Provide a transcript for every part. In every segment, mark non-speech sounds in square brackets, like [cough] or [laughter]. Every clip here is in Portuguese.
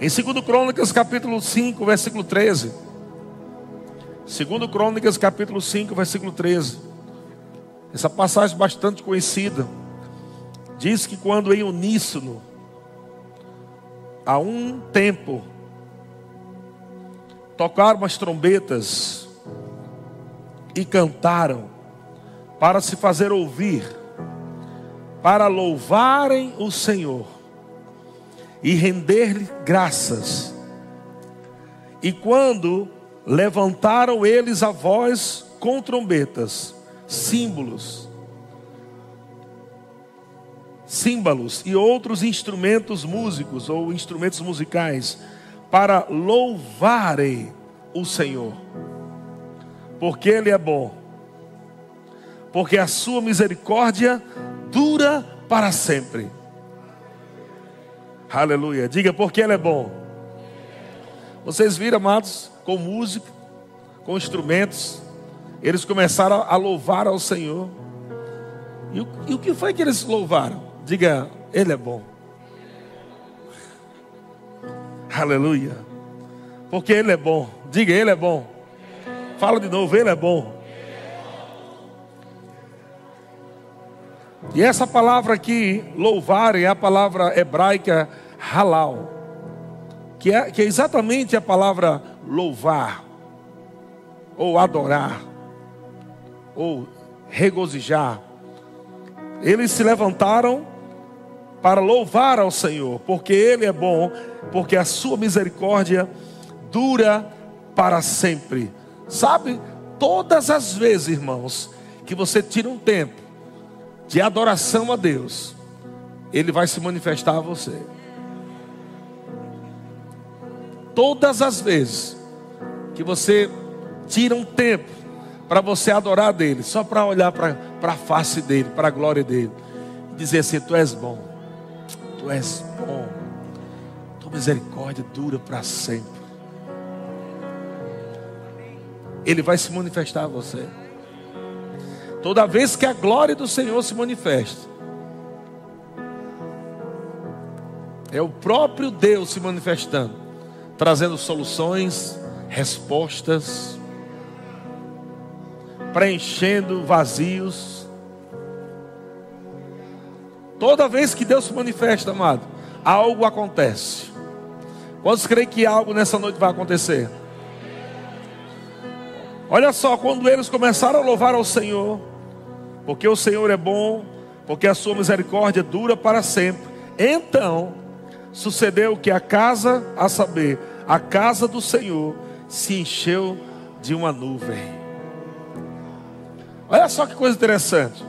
Em 2 Crônicas, capítulo 5, versículo 13. 2 Crônicas, capítulo 5, versículo 13. Essa passagem bastante conhecida. Diz que quando em uníssono, a um tempo, tocaram as trombetas e cantaram para se fazer ouvir, para louvarem o Senhor e render-lhe graças. E quando levantaram eles a voz com trombetas, símbolos, símbolos e outros instrumentos músicos ou instrumentos musicais para louvarem o Senhor, porque Ele é bom, porque a sua misericórdia dura para sempre. Aleluia. Diga porque Ele é bom. Vocês viram, amados, com música, com instrumentos, eles começaram a louvar ao Senhor. E o, e o que foi que eles louvaram? Diga, Ele é bom. Aleluia. Porque Ele é bom. Diga, Ele é bom. Fala de novo, Ele é bom. E essa palavra aqui, louvar, é a palavra hebraica halal, que é, que é exatamente a palavra louvar, ou adorar, ou regozijar. Eles se levantaram para louvar ao Senhor, porque Ele é bom, porque a sua misericórdia dura para sempre. Sabe, todas as vezes, irmãos, que você tira um tempo de adoração a Deus, Ele vai se manifestar a você. Todas as vezes que você tira um tempo para você adorar dele, só para olhar para a face dele, para a glória dele, e dizer assim: Tu és bom, Tu és bom, Tua misericórdia dura para sempre. Ele vai se manifestar a você. Toda vez que a glória do Senhor se manifesta, é o próprio Deus se manifestando, trazendo soluções, respostas, preenchendo vazios. Toda vez que Deus se manifesta, amado, algo acontece. Quantos creem que algo nessa noite vai acontecer? Olha só, quando eles começaram a louvar ao Senhor, porque o Senhor é bom, porque a sua misericórdia dura para sempre. Então, sucedeu que a casa, a saber, a casa do Senhor, se encheu de uma nuvem. Olha só que coisa interessante.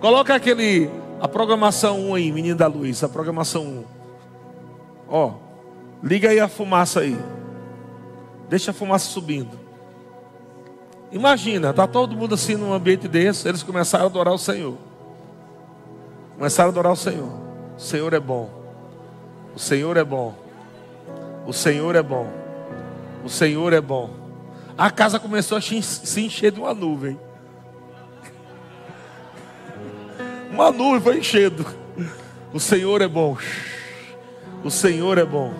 Coloca aquele, a programação 1 aí, menino da luz, a programação 1. Ó, liga aí a fumaça aí. Deixa a fumaça subindo. Imagina, está todo mundo assim num ambiente desse, eles começaram a adorar o Senhor. Começaram a adorar o Senhor. O Senhor é bom. O Senhor é bom. O Senhor é bom. O Senhor é bom. A casa começou a se encher de uma nuvem. Uma nuvem foi enchendo. O Senhor é bom. O Senhor é bom.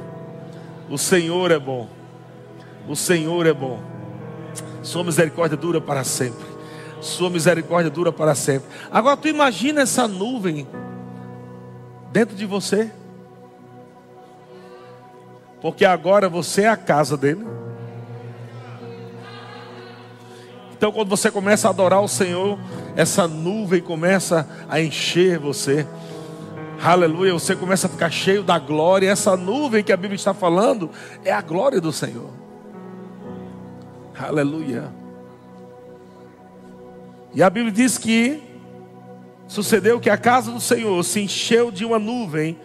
O Senhor é bom. O Senhor é bom. Sua misericórdia dura para sempre. Sua misericórdia dura para sempre. Agora tu imagina essa nuvem dentro de você. Porque agora você é a casa dele. Então, quando você começa a adorar o Senhor, essa nuvem começa a encher você. Aleluia, você começa a ficar cheio da glória. Essa nuvem que a Bíblia está falando é a glória do Senhor. Aleluia. E a Bíblia diz que sucedeu que a casa do Senhor se encheu de uma nuvem,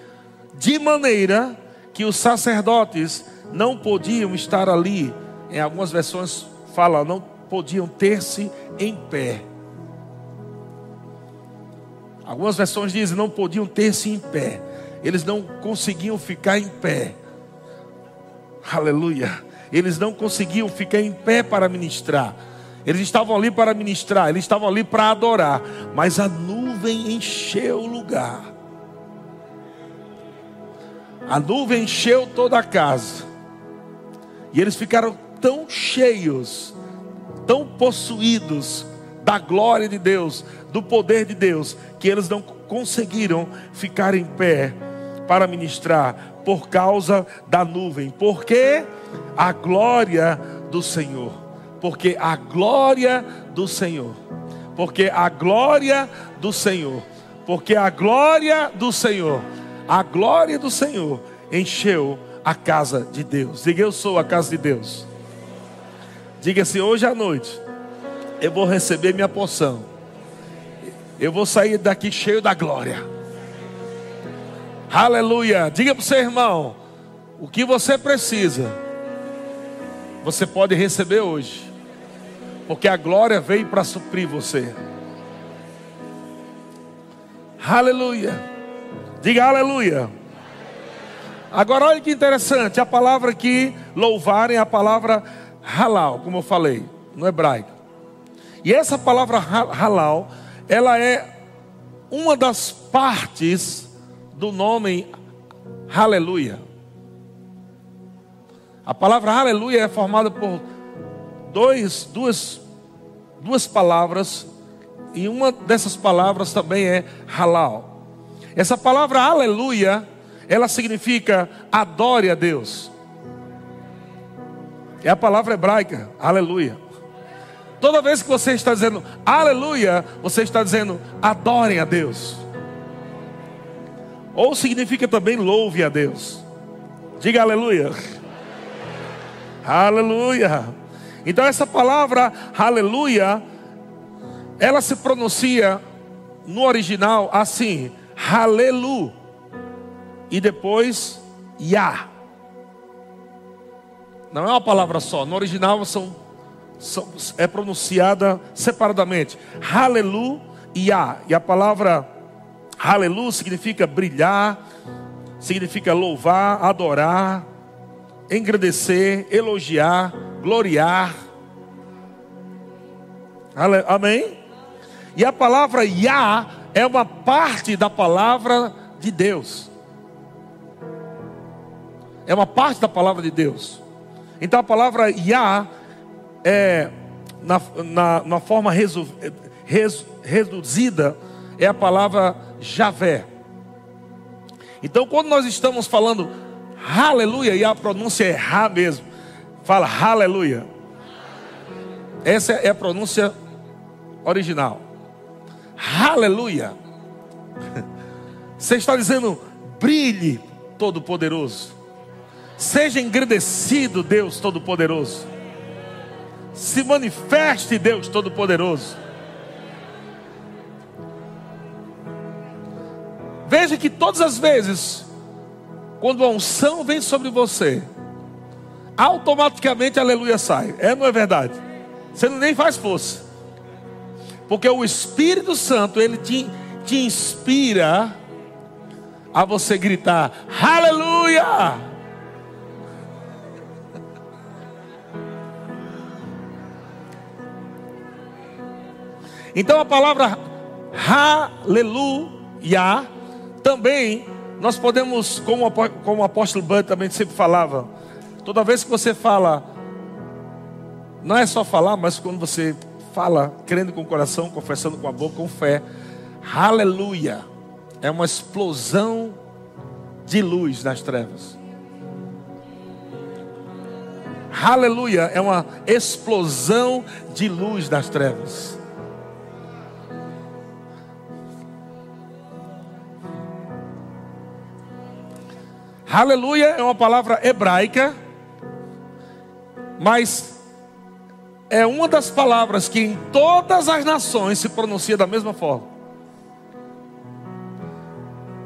de maneira que os sacerdotes não podiam estar ali. Em algumas versões fala, não podiam ter-se em pé. Algumas versões dizem não podiam ter-se em pé. Eles não conseguiam ficar em pé. Aleluia eles não conseguiam ficar em pé para ministrar. Eles estavam ali para ministrar, eles estavam ali para adorar, mas a nuvem encheu o lugar. A nuvem encheu toda a casa. E eles ficaram tão cheios, tão possuídos da glória de Deus, do poder de Deus, que eles não conseguiram ficar em pé para ministrar por causa da nuvem. Porque a glória do Senhor. Porque a glória do Senhor. Porque a glória do Senhor. Porque a glória do Senhor. A glória do Senhor encheu a casa de Deus. Diga eu sou a casa de Deus. Diga assim, hoje à noite eu vou receber minha porção. Eu vou sair daqui cheio da glória. Aleluia. Diga para o seu irmão: o que você precisa, você pode receber hoje, porque a glória veio para suprir você. Aleluia. Diga aleluia. Agora olha que interessante, a palavra aqui, louvarem, é a palavra halal, como eu falei, no hebraico. E essa palavra halal, ela é uma das partes do nome aleluia. A palavra aleluia é formada por dois, duas, duas palavras, e uma dessas palavras também é halal. Essa palavra aleluia, ela significa adore a Deus. É a palavra hebraica, aleluia. Toda vez que você está dizendo aleluia, você está dizendo adorem a Deus. Ou significa também louve a Deus. Diga aleluia. Aleluia. Então essa palavra aleluia, ela se pronuncia no original assim, halelu. E depois ya. Não é uma palavra só, no original são é pronunciada separadamente. Aleluia. E a palavra aleluia significa brilhar, significa louvar, adorar, engrandecer, elogiar, gloriar. Amém? E a palavra Yah é uma parte da palavra de Deus. É uma parte da palavra de Deus. Então a palavra Yah é, na, na, na forma resu, res, reduzida, é a palavra Javé. Então, quando nós estamos falando aleluia, e a pronúncia é Rá mesmo, fala aleluia. Essa é a pronúncia original. Aleluia. Você está dizendo, brilhe, Todo-Poderoso. Seja engrandecido, Deus Todo-Poderoso se manifeste, Deus Todo-Poderoso. Veja que todas as vezes, quando a unção vem sobre você, automaticamente aleluia sai. É não é verdade? Você nem faz força. Porque o Espírito Santo, ele te, te inspira a você gritar: Aleluia! Então a palavra aleluia também nós podemos, como, como o apóstolo Bud também sempre falava, toda vez que você fala, não é só falar, mas quando você fala, crendo com o coração, confessando com a boca, com fé, aleluia, é uma explosão de luz nas trevas. Aleluia é uma explosão de luz nas trevas. Aleluia é uma palavra hebraica, mas é uma das palavras que em todas as nações se pronuncia da mesma forma.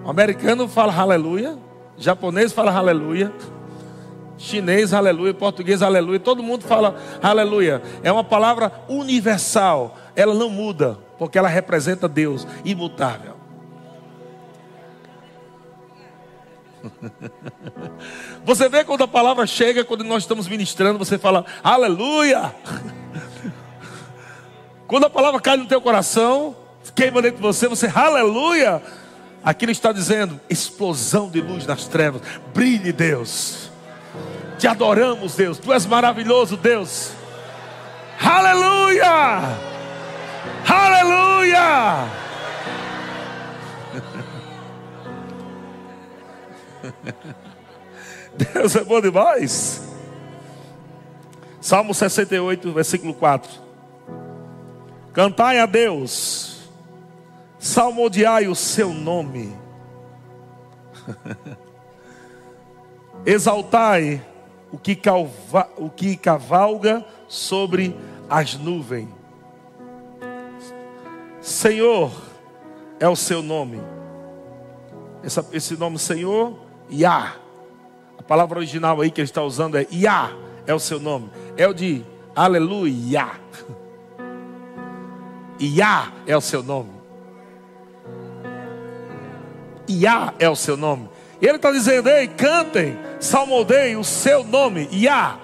O americano fala aleluia, japonês fala aleluia, chinês aleluia, português aleluia, todo mundo fala aleluia. É uma palavra universal, ela não muda, porque ela representa Deus imutável. [laughs] Você vê quando a palavra chega, quando nós estamos ministrando, você fala, aleluia. [laughs] Quando a palavra cai no teu coração, queima dentro de você, você, aleluia. Aqui ele está dizendo: explosão de luz nas trevas. Brilhe, Deus. Te adoramos, Deus. Tu és maravilhoso, Deus. Aleluia! Aleluia! [laughs] Deus é bom demais. Salmo 68, versículo 4. Cantai a Deus, salmodiai o seu nome, [laughs] exaltai o que, calva, o que cavalga sobre as nuvens. Senhor é o seu nome. Esse nome Senhor, Yah. A palavra original aí que ele está usando é Yah, é o seu nome. É o de Aleluia. Yah é o seu nome. Yah é o seu nome. Ele está dizendo: Ei, cantem, salmodeiem o seu nome, Yah.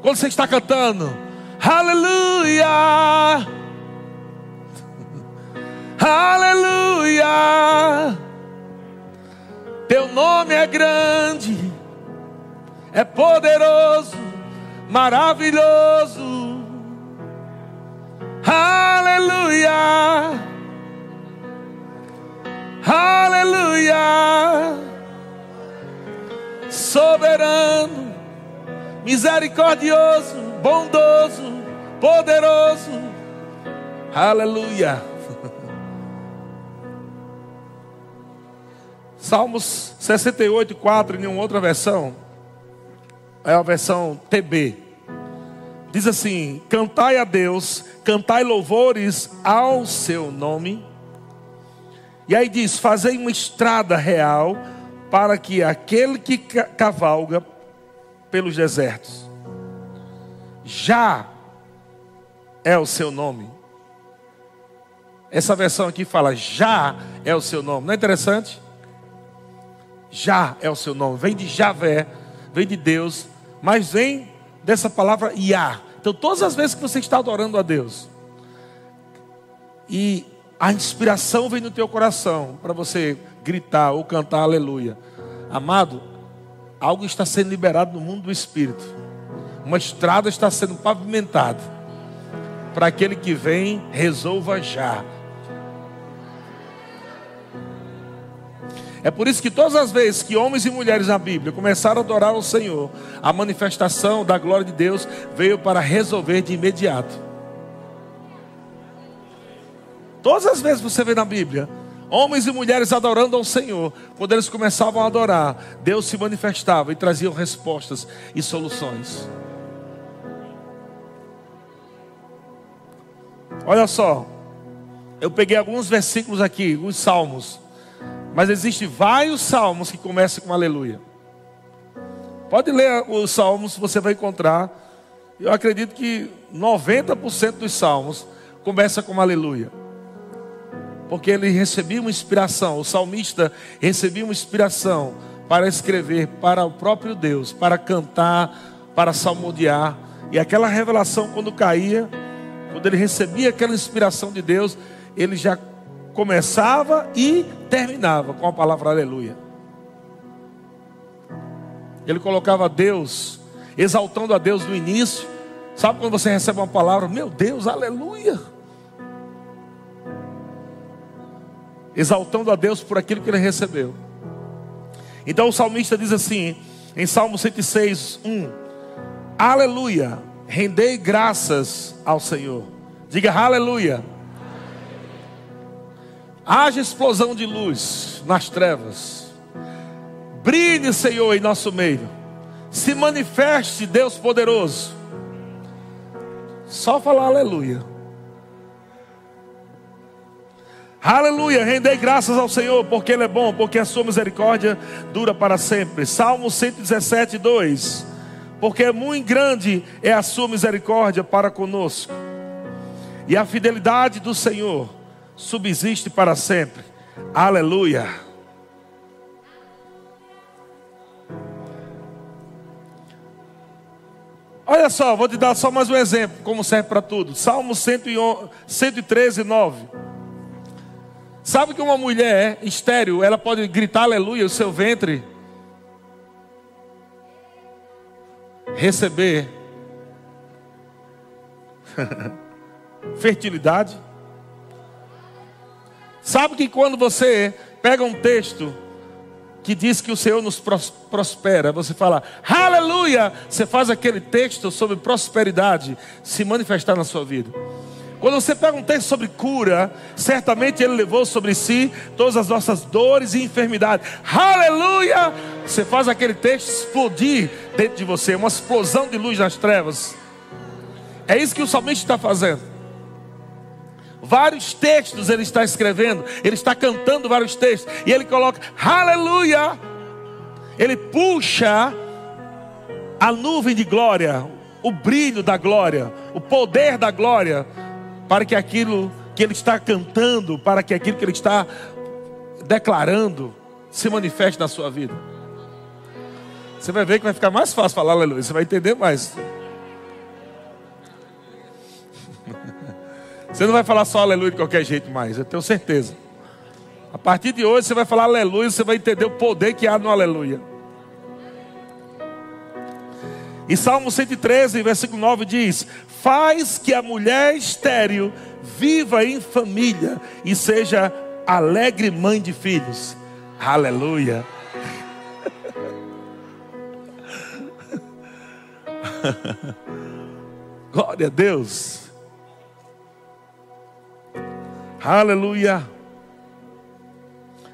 Quando você está cantando, Aleluia, [laughs] Aleluia. Teu nome é grande, é poderoso, maravilhoso. Aleluia. Aleluia. Soberano, misericordioso, bondoso, poderoso. Aleluia. Salmos 68, 4, em nenhuma outra versão, é a versão TB. Diz assim: Cantai a Deus, cantai louvores ao seu nome. E aí diz: Fazei uma estrada real para que aquele que cavalga pelos desertos, já é o seu nome. Essa versão aqui fala: Já é o seu nome. Não é interessante? Já é o seu nome. Vem de Javé, vem de Deus, mas vem dessa palavra Yah. Então, todas as vezes que você está adorando a Deus, e a inspiração vem no teu coração para você gritar ou cantar aleluia. Amado, algo está sendo liberado no mundo do espírito. Uma estrada está sendo pavimentada. Para aquele que vem, resolva já. É por isso que todas as vezes que homens e mulheres na Bíblia começaram a adorar o Senhor, a manifestação da glória de Deus veio para resolver de imediato. Todas as vezes você vê na Bíblia, homens e mulheres adorando ao Senhor, quando eles começavam a adorar, Deus se manifestava e trazia respostas e soluções. Olha só, eu peguei alguns versículos aqui, os salmos. Mas existem vários salmos que começam com aleluia. Pode ler os salmos, você vai encontrar. Eu acredito que 90% dos salmos começa com aleluia. Porque ele recebia uma inspiração, o salmista recebia uma inspiração para escrever para o próprio Deus, para cantar, para salmodiar. E aquela revelação, quando caía, quando ele recebia aquela inspiração de Deus, ele já começava e terminava com a palavra aleluia. Ele colocava Deus, exaltando a Deus no início. Sabe quando você recebe uma palavra, meu Deus, aleluia. Exaltando a Deus por aquilo que ele recebeu. Então o salmista diz assim, em Salmo 106, 1: Aleluia, rendei graças ao Senhor. Diga aleluia. Haja explosão de luz nas trevas. Brilhe, Senhor, em nosso meio. Se manifeste, Deus poderoso. Só falar aleluia. Aleluia, rendei graças ao Senhor, porque Ele é bom, porque a sua misericórdia dura para sempre. Salmo 117, 2. Porque muito grande é a sua misericórdia para conosco, e a fidelidade do Senhor subsiste para sempre. Aleluia. Olha só, vou te dar só mais um exemplo, como serve para tudo. Salmo 113, 9. Sabe que uma mulher estéreo, ela pode gritar aleluia, o seu ventre receber [laughs] fertilidade. Sabe que quando você pega um texto que diz que o Senhor nos prospera, você fala aleluia, você faz aquele texto sobre prosperidade se manifestar na sua vida. Quando você pega um texto sobre cura, certamente ele levou sobre si todas as nossas dores e enfermidades. Aleluia! Você faz aquele texto explodir dentro de você, uma explosão de luz nas trevas. É isso que o salmista está fazendo. Vários textos ele está escrevendo, ele está cantando vários textos, e ele coloca aleluia. Ele puxa a nuvem de glória, o brilho da glória, o poder da glória para que aquilo que ele está cantando, para que aquilo que ele está declarando se manifeste na sua vida. Você vai ver que vai ficar mais fácil falar aleluia, você vai entender mais. Você não vai falar só aleluia de qualquer jeito mais, eu tenho certeza. A partir de hoje você vai falar aleluia, você vai entender o poder que há no aleluia. E Salmo 113, versículo 9 diz: Faz que a mulher estéril viva em família e seja alegre mãe de filhos. Aleluia. [laughs] Glória a Deus. Aleluia.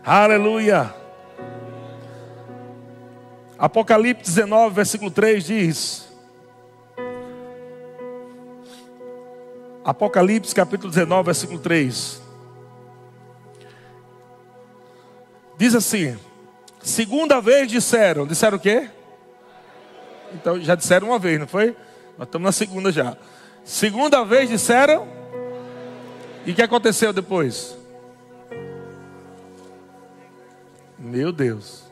Aleluia. Apocalipse 19, versículo 3 diz: Apocalipse capítulo 19, versículo 3. Diz assim: Segunda vez disseram, disseram o quê? Então já disseram uma vez, não foi? Nós estamos na segunda já. Segunda vez disseram. E o que aconteceu depois? Meu Deus.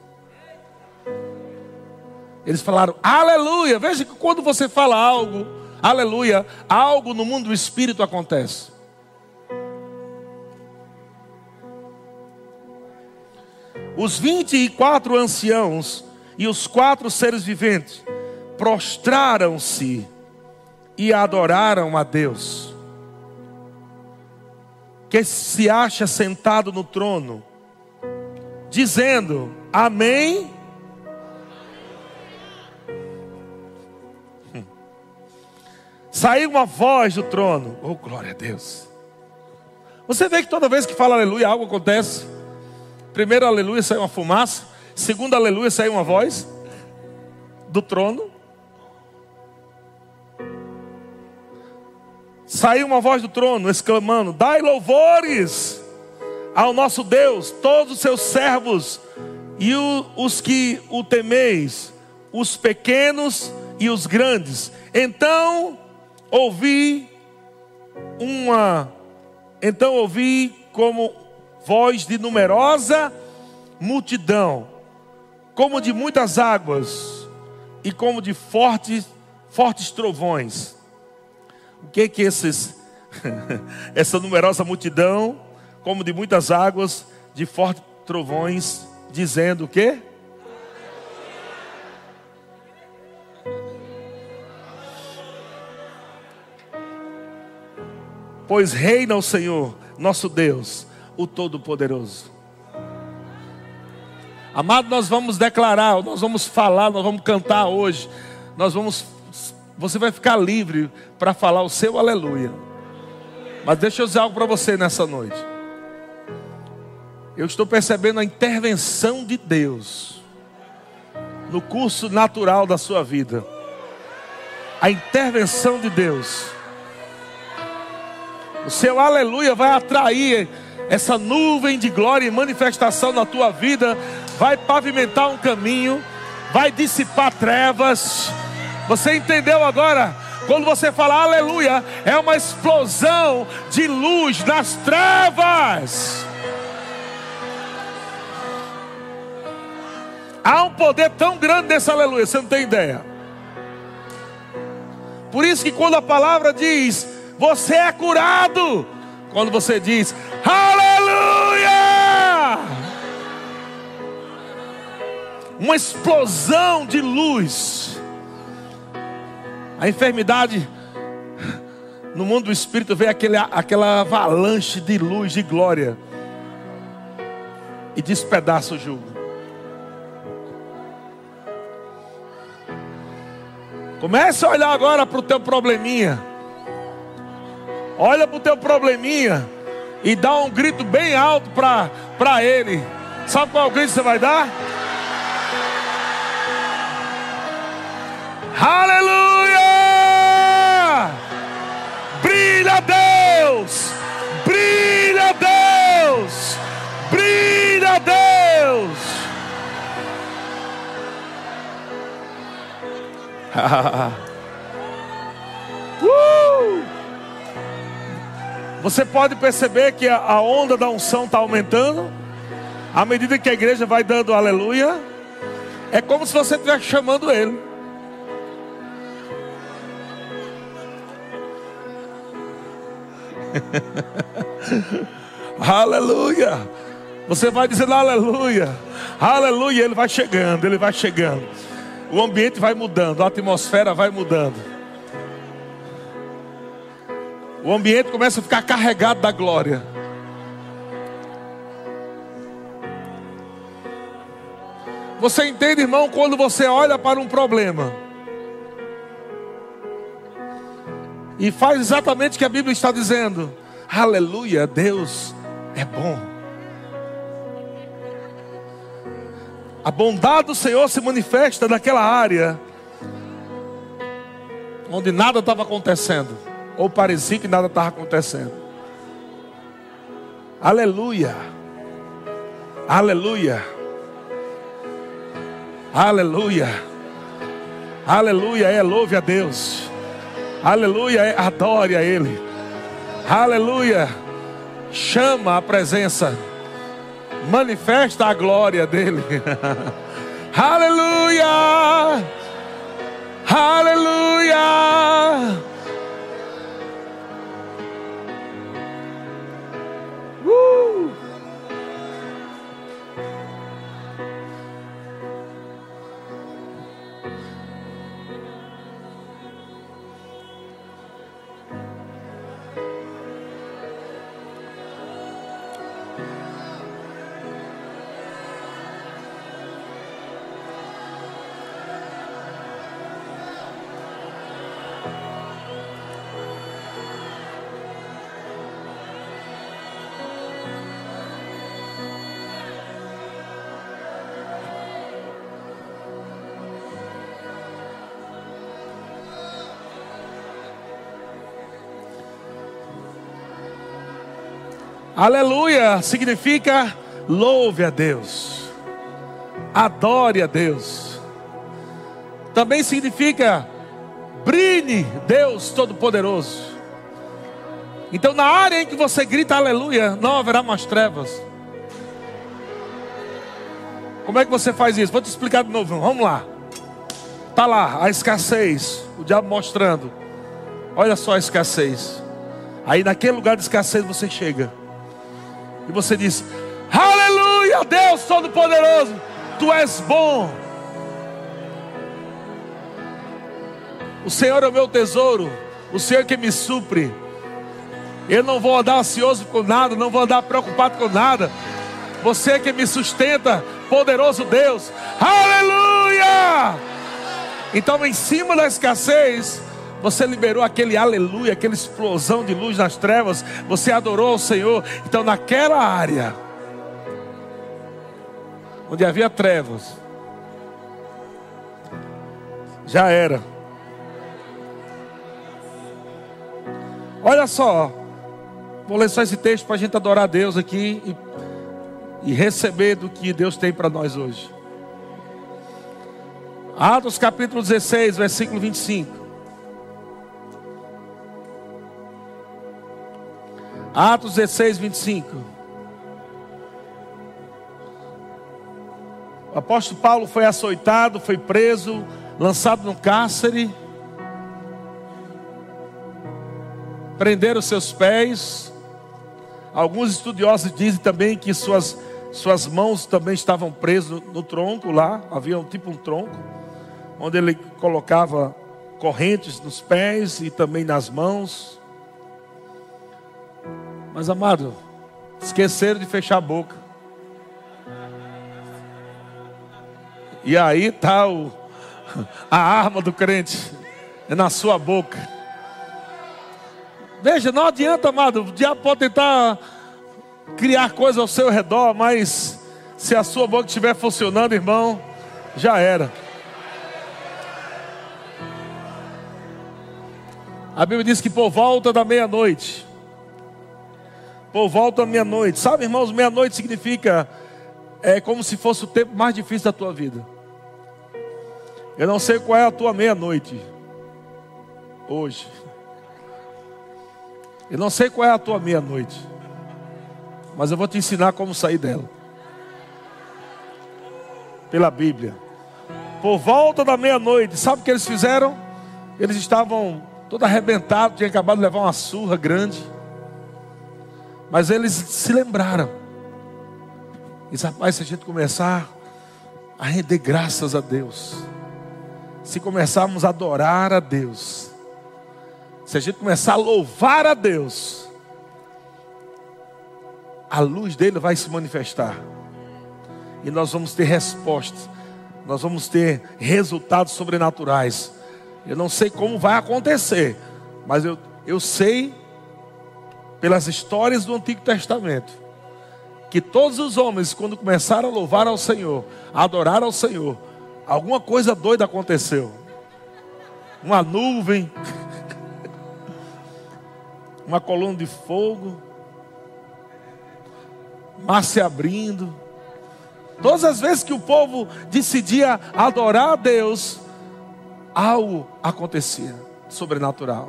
Eles falaram, aleluia. Veja que quando você fala algo, aleluia, algo no mundo do espírito acontece. Os vinte e quatro anciãos e os quatro seres viventes prostraram-se e adoraram a Deus, que se acha sentado no trono, dizendo: Amém [laughs] Saiu uma voz do trono. Oh, glória a Deus. Você vê que toda vez que fala aleluia, algo acontece. Primeiro aleluia sai uma fumaça. Segundo aleluia sai uma voz do trono. Saiu uma voz do trono exclamando: Dai louvores ao nosso Deus, todos os seus servos e o, os que o temeis, os pequenos e os grandes. Então ouvi uma, então ouvi como voz de numerosa multidão, como de muitas águas e como de fortes, fortes trovões. O que que esses, [laughs] essa numerosa multidão, como de muitas águas, de fortes trovões, dizendo o quê? pois reina o Senhor, nosso Deus, o Todo-Poderoso. Amado, nós vamos declarar, nós vamos falar, nós vamos cantar hoje. Nós vamos você vai ficar livre para falar o seu aleluia. Mas deixa eu dizer algo para você nessa noite. Eu estou percebendo a intervenção de Deus no curso natural da sua vida. A intervenção de Deus. O seu aleluia vai atrair essa nuvem de glória e manifestação na tua vida, vai pavimentar um caminho, vai dissipar trevas. Você entendeu agora? Quando você fala aleluia, é uma explosão de luz nas trevas. Há um poder tão grande nesse aleluia, você não tem ideia. Por isso que quando a palavra diz, você é curado, quando você diz, aleluia! Uma explosão de luz. A enfermidade no mundo do espírito vem aquele, aquela avalanche de luz, de glória, e despedaça o jugo. Comece a olhar agora para o teu probleminha. Olha para o teu probleminha e dá um grito bem alto para ele. Sabe qual grito você vai dar? Aleluia! [laughs] uh! Você pode perceber que a onda da unção está aumentando, à medida que a igreja vai dando aleluia, é como se você estivesse chamando ele. [laughs] aleluia. Você vai dizendo aleluia, aleluia. Ele vai chegando, ele vai chegando. O ambiente vai mudando, a atmosfera vai mudando. O ambiente começa a ficar carregado da glória. Você entende, irmão, quando você olha para um problema e faz exatamente o que a Bíblia está dizendo. Aleluia, Deus é bom. A bondade do Senhor se manifesta naquela área onde nada estava acontecendo, ou parecia que nada estava acontecendo. Aleluia, aleluia, aleluia, aleluia, é louve a Deus. Aleluia, adore a Ele. Aleluia. Chama a presença. Manifesta a glória dele. [laughs] Aleluia. Aleluia. Aleluia significa louve a Deus, adore a Deus. Também significa brilhe Deus Todo-Poderoso. Então, na área em que você grita aleluia, não haverá mais trevas. Como é que você faz isso? Vou te explicar de novo. Vamos lá. Tá lá a escassez, o diabo mostrando. Olha só a escassez. Aí naquele lugar de escassez você chega. E você diz: Aleluia, Deus Todo-Poderoso, Tu és bom. O Senhor é o meu tesouro, o Senhor que me supre. Eu não vou andar ansioso com nada, não vou andar preocupado com nada. Você que me sustenta, poderoso Deus. Aleluia! Então, em cima da escassez, você liberou aquele aleluia, aquela explosão de luz nas trevas. Você adorou o Senhor. Então, naquela área onde havia trevas, já era. Olha só, vou ler só esse texto para a gente adorar a Deus aqui e, e receber do que Deus tem para nós hoje. Atos capítulo 16, versículo 25. Atos 16, 25. O apóstolo Paulo foi açoitado, foi preso, lançado no cárcere. Prenderam seus pés. Alguns estudiosos dizem também que suas, Suas mãos também estavam presas no, no tronco lá, havia um tipo um tronco, onde ele colocava correntes nos pés e também nas mãos. Mas amado, esqueceram de fechar a boca. E aí está a arma do crente, é na sua boca. Veja, não adianta, amado, o diabo pode tentar criar coisas ao seu redor, mas se a sua boca estiver funcionando, irmão, já era. A Bíblia diz que por volta da meia-noite, por volta meia-noite, sabe, irmãos, meia-noite significa é como se fosse o tempo mais difícil da tua vida. Eu não sei qual é a tua meia-noite hoje. Eu não sei qual é a tua meia-noite. Mas eu vou te ensinar como sair dela. Pela Bíblia. Por volta da meia-noite, sabe o que eles fizeram? Eles estavam todo arrebentados, tinham acabado de levar uma surra grande. Mas eles se lembraram. E rapaz, se a gente começar a render graças a Deus, se começarmos a adorar a Deus, se a gente começar a louvar a Deus, a luz dele vai se manifestar. E nós vamos ter respostas. Nós vamos ter resultados sobrenaturais. Eu não sei como vai acontecer, mas eu, eu sei, pelas histórias do Antigo Testamento, que todos os homens, quando começaram a louvar ao Senhor, a adorar ao Senhor, Alguma coisa doida aconteceu. Uma nuvem, [laughs] uma coluna de fogo, mar se abrindo. Todas as vezes que o povo decidia adorar a Deus, algo acontecia sobrenatural.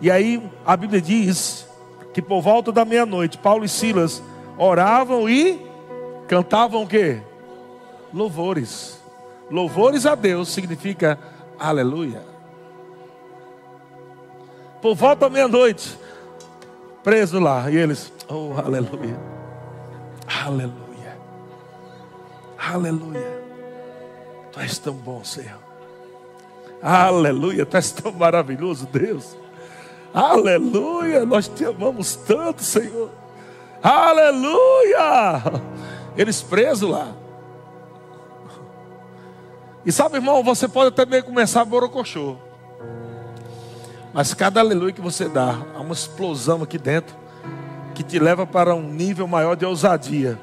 E aí a Bíblia diz que por volta da meia-noite, Paulo e Silas oravam e cantavam o quê? louvores. Louvores a Deus significa aleluia. Por volta da meia-noite, preso lá, e eles, oh aleluia, aleluia, aleluia. Tu és tão bom, Senhor. Aleluia, tu és tão maravilhoso, Deus. Aleluia, nós te amamos tanto, Senhor. Aleluia. Eles presos lá. E sabe, irmão, você pode até meio começar a borocochô. Mas cada aleluia que você dá, há uma explosão aqui dentro que te leva para um nível maior de ousadia.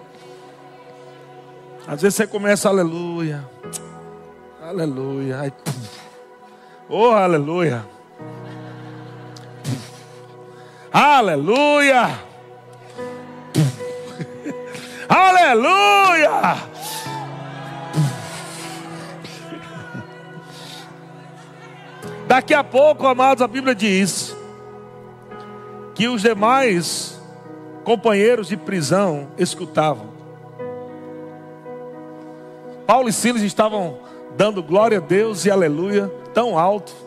Às vezes você começa aleluia, aleluia, oh aleluia, aleluia, aleluia. Daqui a pouco, amados, a Bíblia diz que os demais companheiros de prisão escutavam. Paulo e Silas estavam dando glória a Deus e aleluia tão alto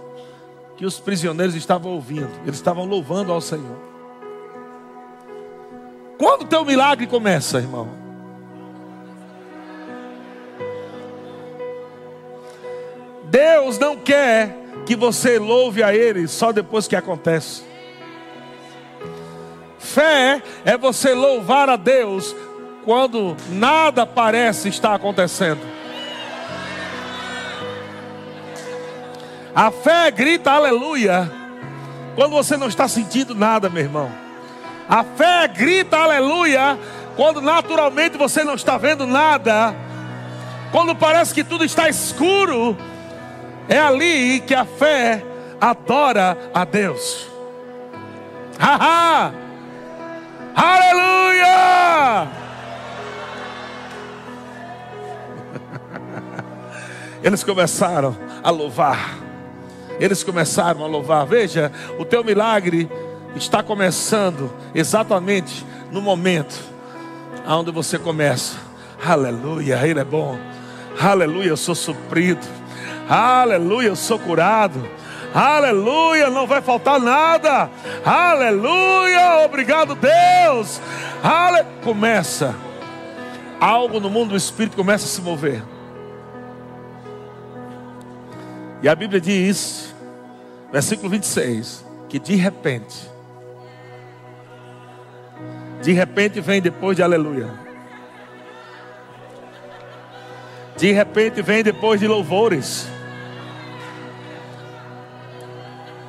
que os prisioneiros estavam ouvindo, eles estavam louvando ao Senhor. Quando o teu milagre começa, irmão? Deus não quer que você louve a Ele só depois que acontece. Fé é você louvar a Deus quando nada parece estar acontecendo. A fé grita aleluia quando você não está sentindo nada, meu irmão. A fé grita aleluia quando naturalmente você não está vendo nada. Quando parece que tudo está escuro é ali que a fé adora a Deus. Haha! Aleluia! [laughs] Eles começaram a louvar. Eles começaram a louvar. Veja, o teu milagre está começando exatamente no momento onde você começa. Aleluia, Ele é bom. Aleluia, eu sou suprido. Aleluia, eu sou curado. Aleluia, não vai faltar nada. Aleluia, obrigado Deus. Ale... Começa algo no mundo do espírito começa a se mover. E a Bíblia diz, versículo 26, que de repente, de repente vem depois de aleluia. De repente vem depois de louvores.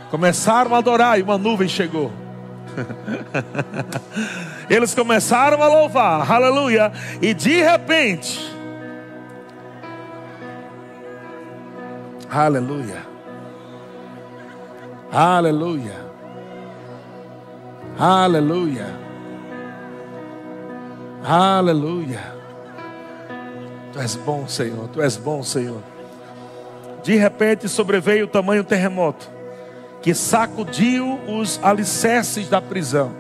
Começaram a adorar e uma nuvem chegou. [laughs] Eles começaram a louvar, aleluia, e de repente, aleluia, aleluia, aleluia, aleluia. Tu és bom, Senhor, tu és bom, Senhor. De repente sobreveio o tamanho terremoto que sacudiu os alicerces da prisão.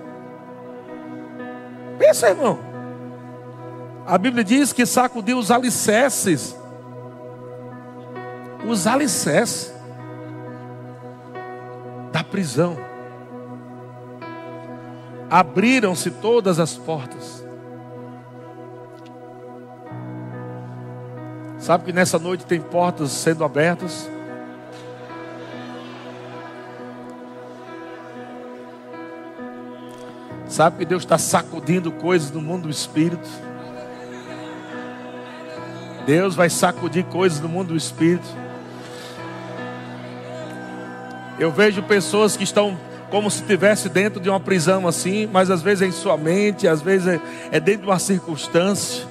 Pensa, irmão. A Bíblia diz que sacudiu os alicerces. Os alicerces da prisão. Abriram-se todas as portas. Sabe que nessa noite tem portas sendo abertas? Sabe que Deus está sacudindo coisas no mundo do espírito. Deus vai sacudir coisas no mundo do espírito. Eu vejo pessoas que estão como se estivesse dentro de uma prisão assim, mas às vezes é em sua mente, às vezes é, é dentro de uma circunstância.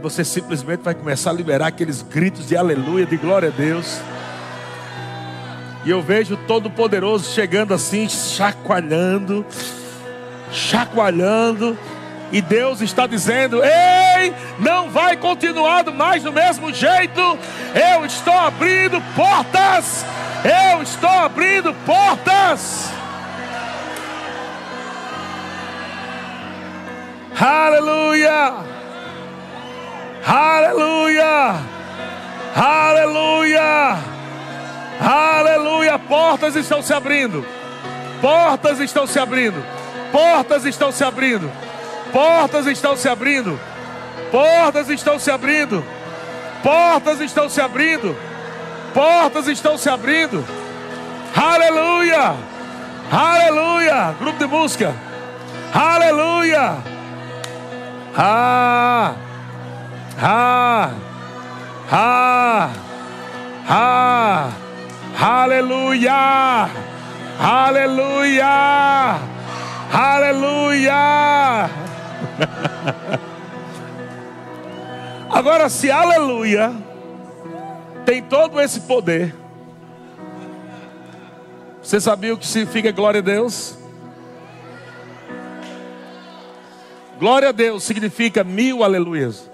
Você simplesmente vai começar a liberar aqueles gritos de aleluia, de glória a Deus. E eu vejo todo poderoso chegando assim, chacoalhando chacoalhando. E Deus está dizendo: Ei, não vai continuar mais do mesmo jeito. Eu estou abrindo portas. Eu estou abrindo portas. Aleluia. Aleluia. Aleluia. Aleluia. Portas estão se abrindo. Portas estão se abrindo. Portas estão se abrindo. Portas estão se abrindo. Portas estão se abrindo. Portas estão se abrindo. Portas estão se abrindo. Aleluia! Aleluia! Grupo de música. Aleluia! Ah! Ah! Ah! Ah! Aleluia! Aleluia! Aleluia! [laughs] Agora, se aleluia tem todo esse poder, você sabia o que significa glória a Deus? Glória a Deus significa mil aleluias.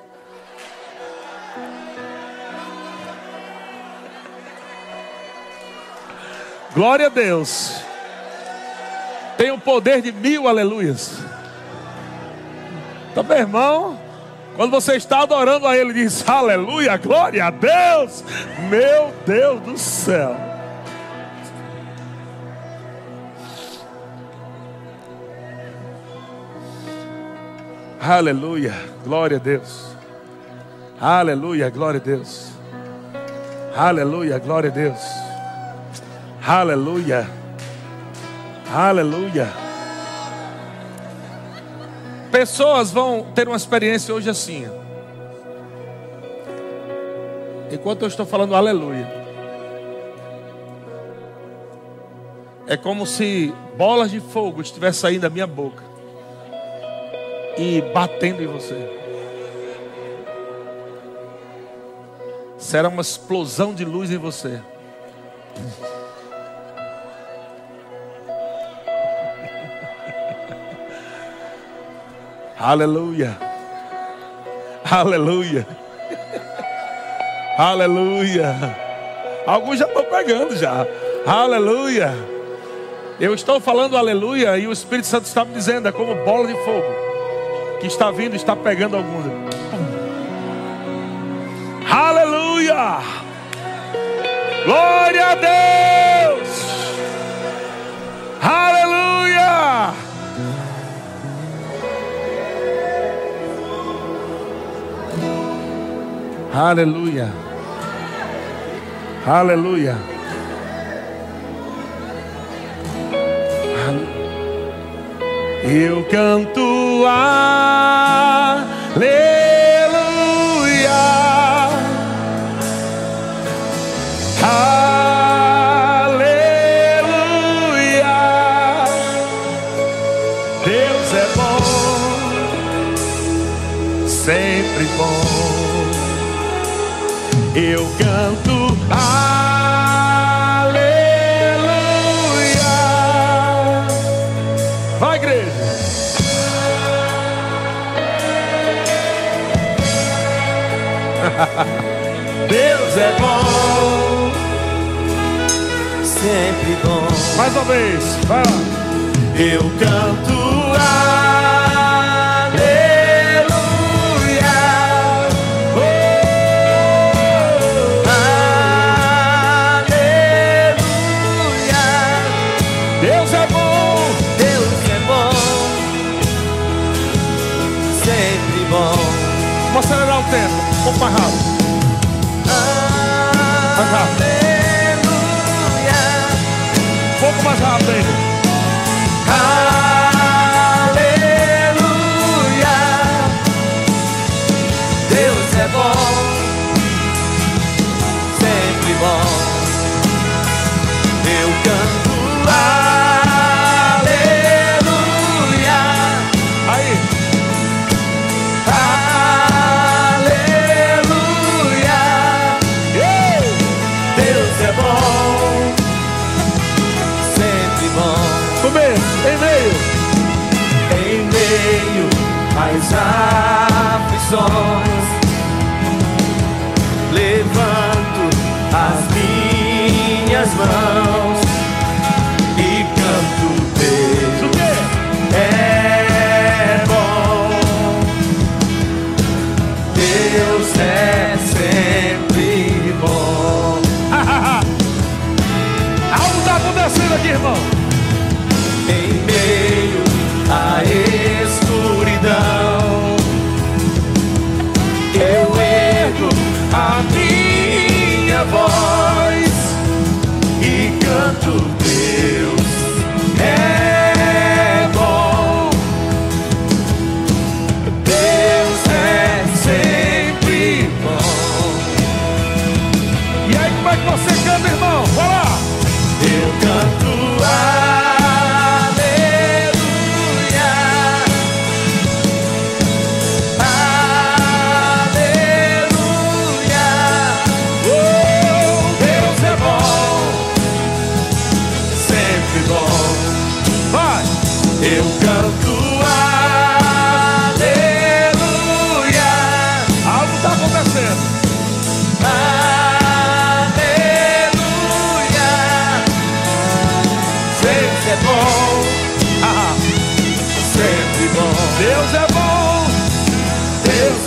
Glória a Deus tem o poder de mil aleluias. Então, meu irmão, quando você está adorando a Ele, diz aleluia, glória a Deus, meu Deus do céu. Aleluia, glória a Deus. Aleluia, glória a Deus. Aleluia, glória a Deus. Aleluia. Aleluia. Pessoas vão ter uma experiência hoje assim. Enquanto eu estou falando aleluia. É como se bolas de fogo estivessem saindo da minha boca e batendo em você. Será uma explosão de luz em você. Aleluia. Aleluia. Aleluia. Alguns já estão pegando já. Aleluia. Eu estou falando aleluia e o Espírito Santo está me dizendo, é como bola de fogo que está vindo, está pegando alguns. Aleluia. Glória a Deus. Aleluia. Aleluia. Eu canto aleluia. Vai, igreja. [laughs] Deus é bom. sempre bom. Mais uma vez, vai lá. Eu canto song.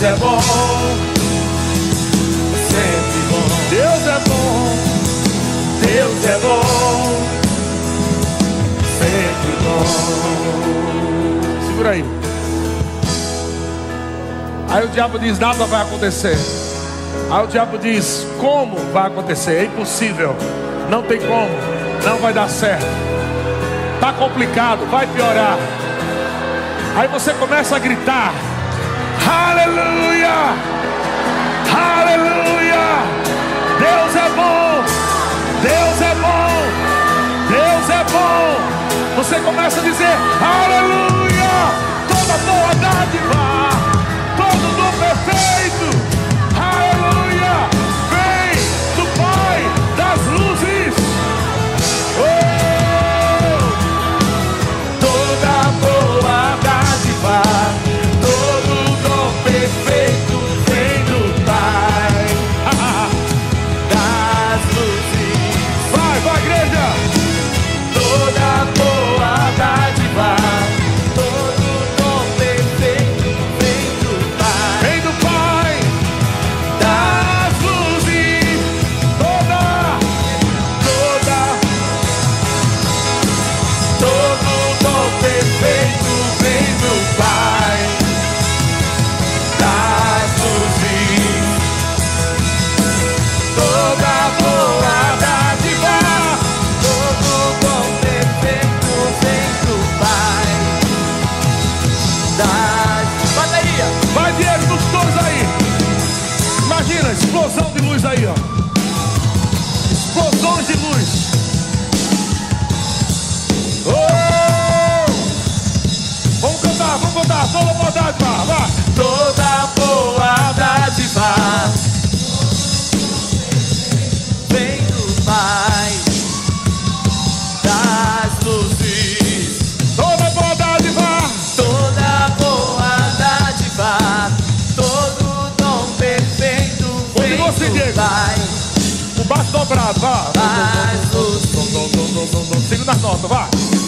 É bom, sempre bom, Deus é bom. Deus é bom, sempre bom. Segura aí. Aí o diabo diz: nada vai acontecer. Aí o diabo diz: como vai acontecer? É impossível. Não tem como. Não vai dar certo. Tá complicado. Vai piorar. Aí você começa a gritar: Aleluia! Aleluia! Deus é bom! Deus é bom! Deus é bom! Você começa a dizer: Aleluia! Toda boa dádiva, todo dom perfeito, Faz o som, som, som, som, som. Segunda nota, vai.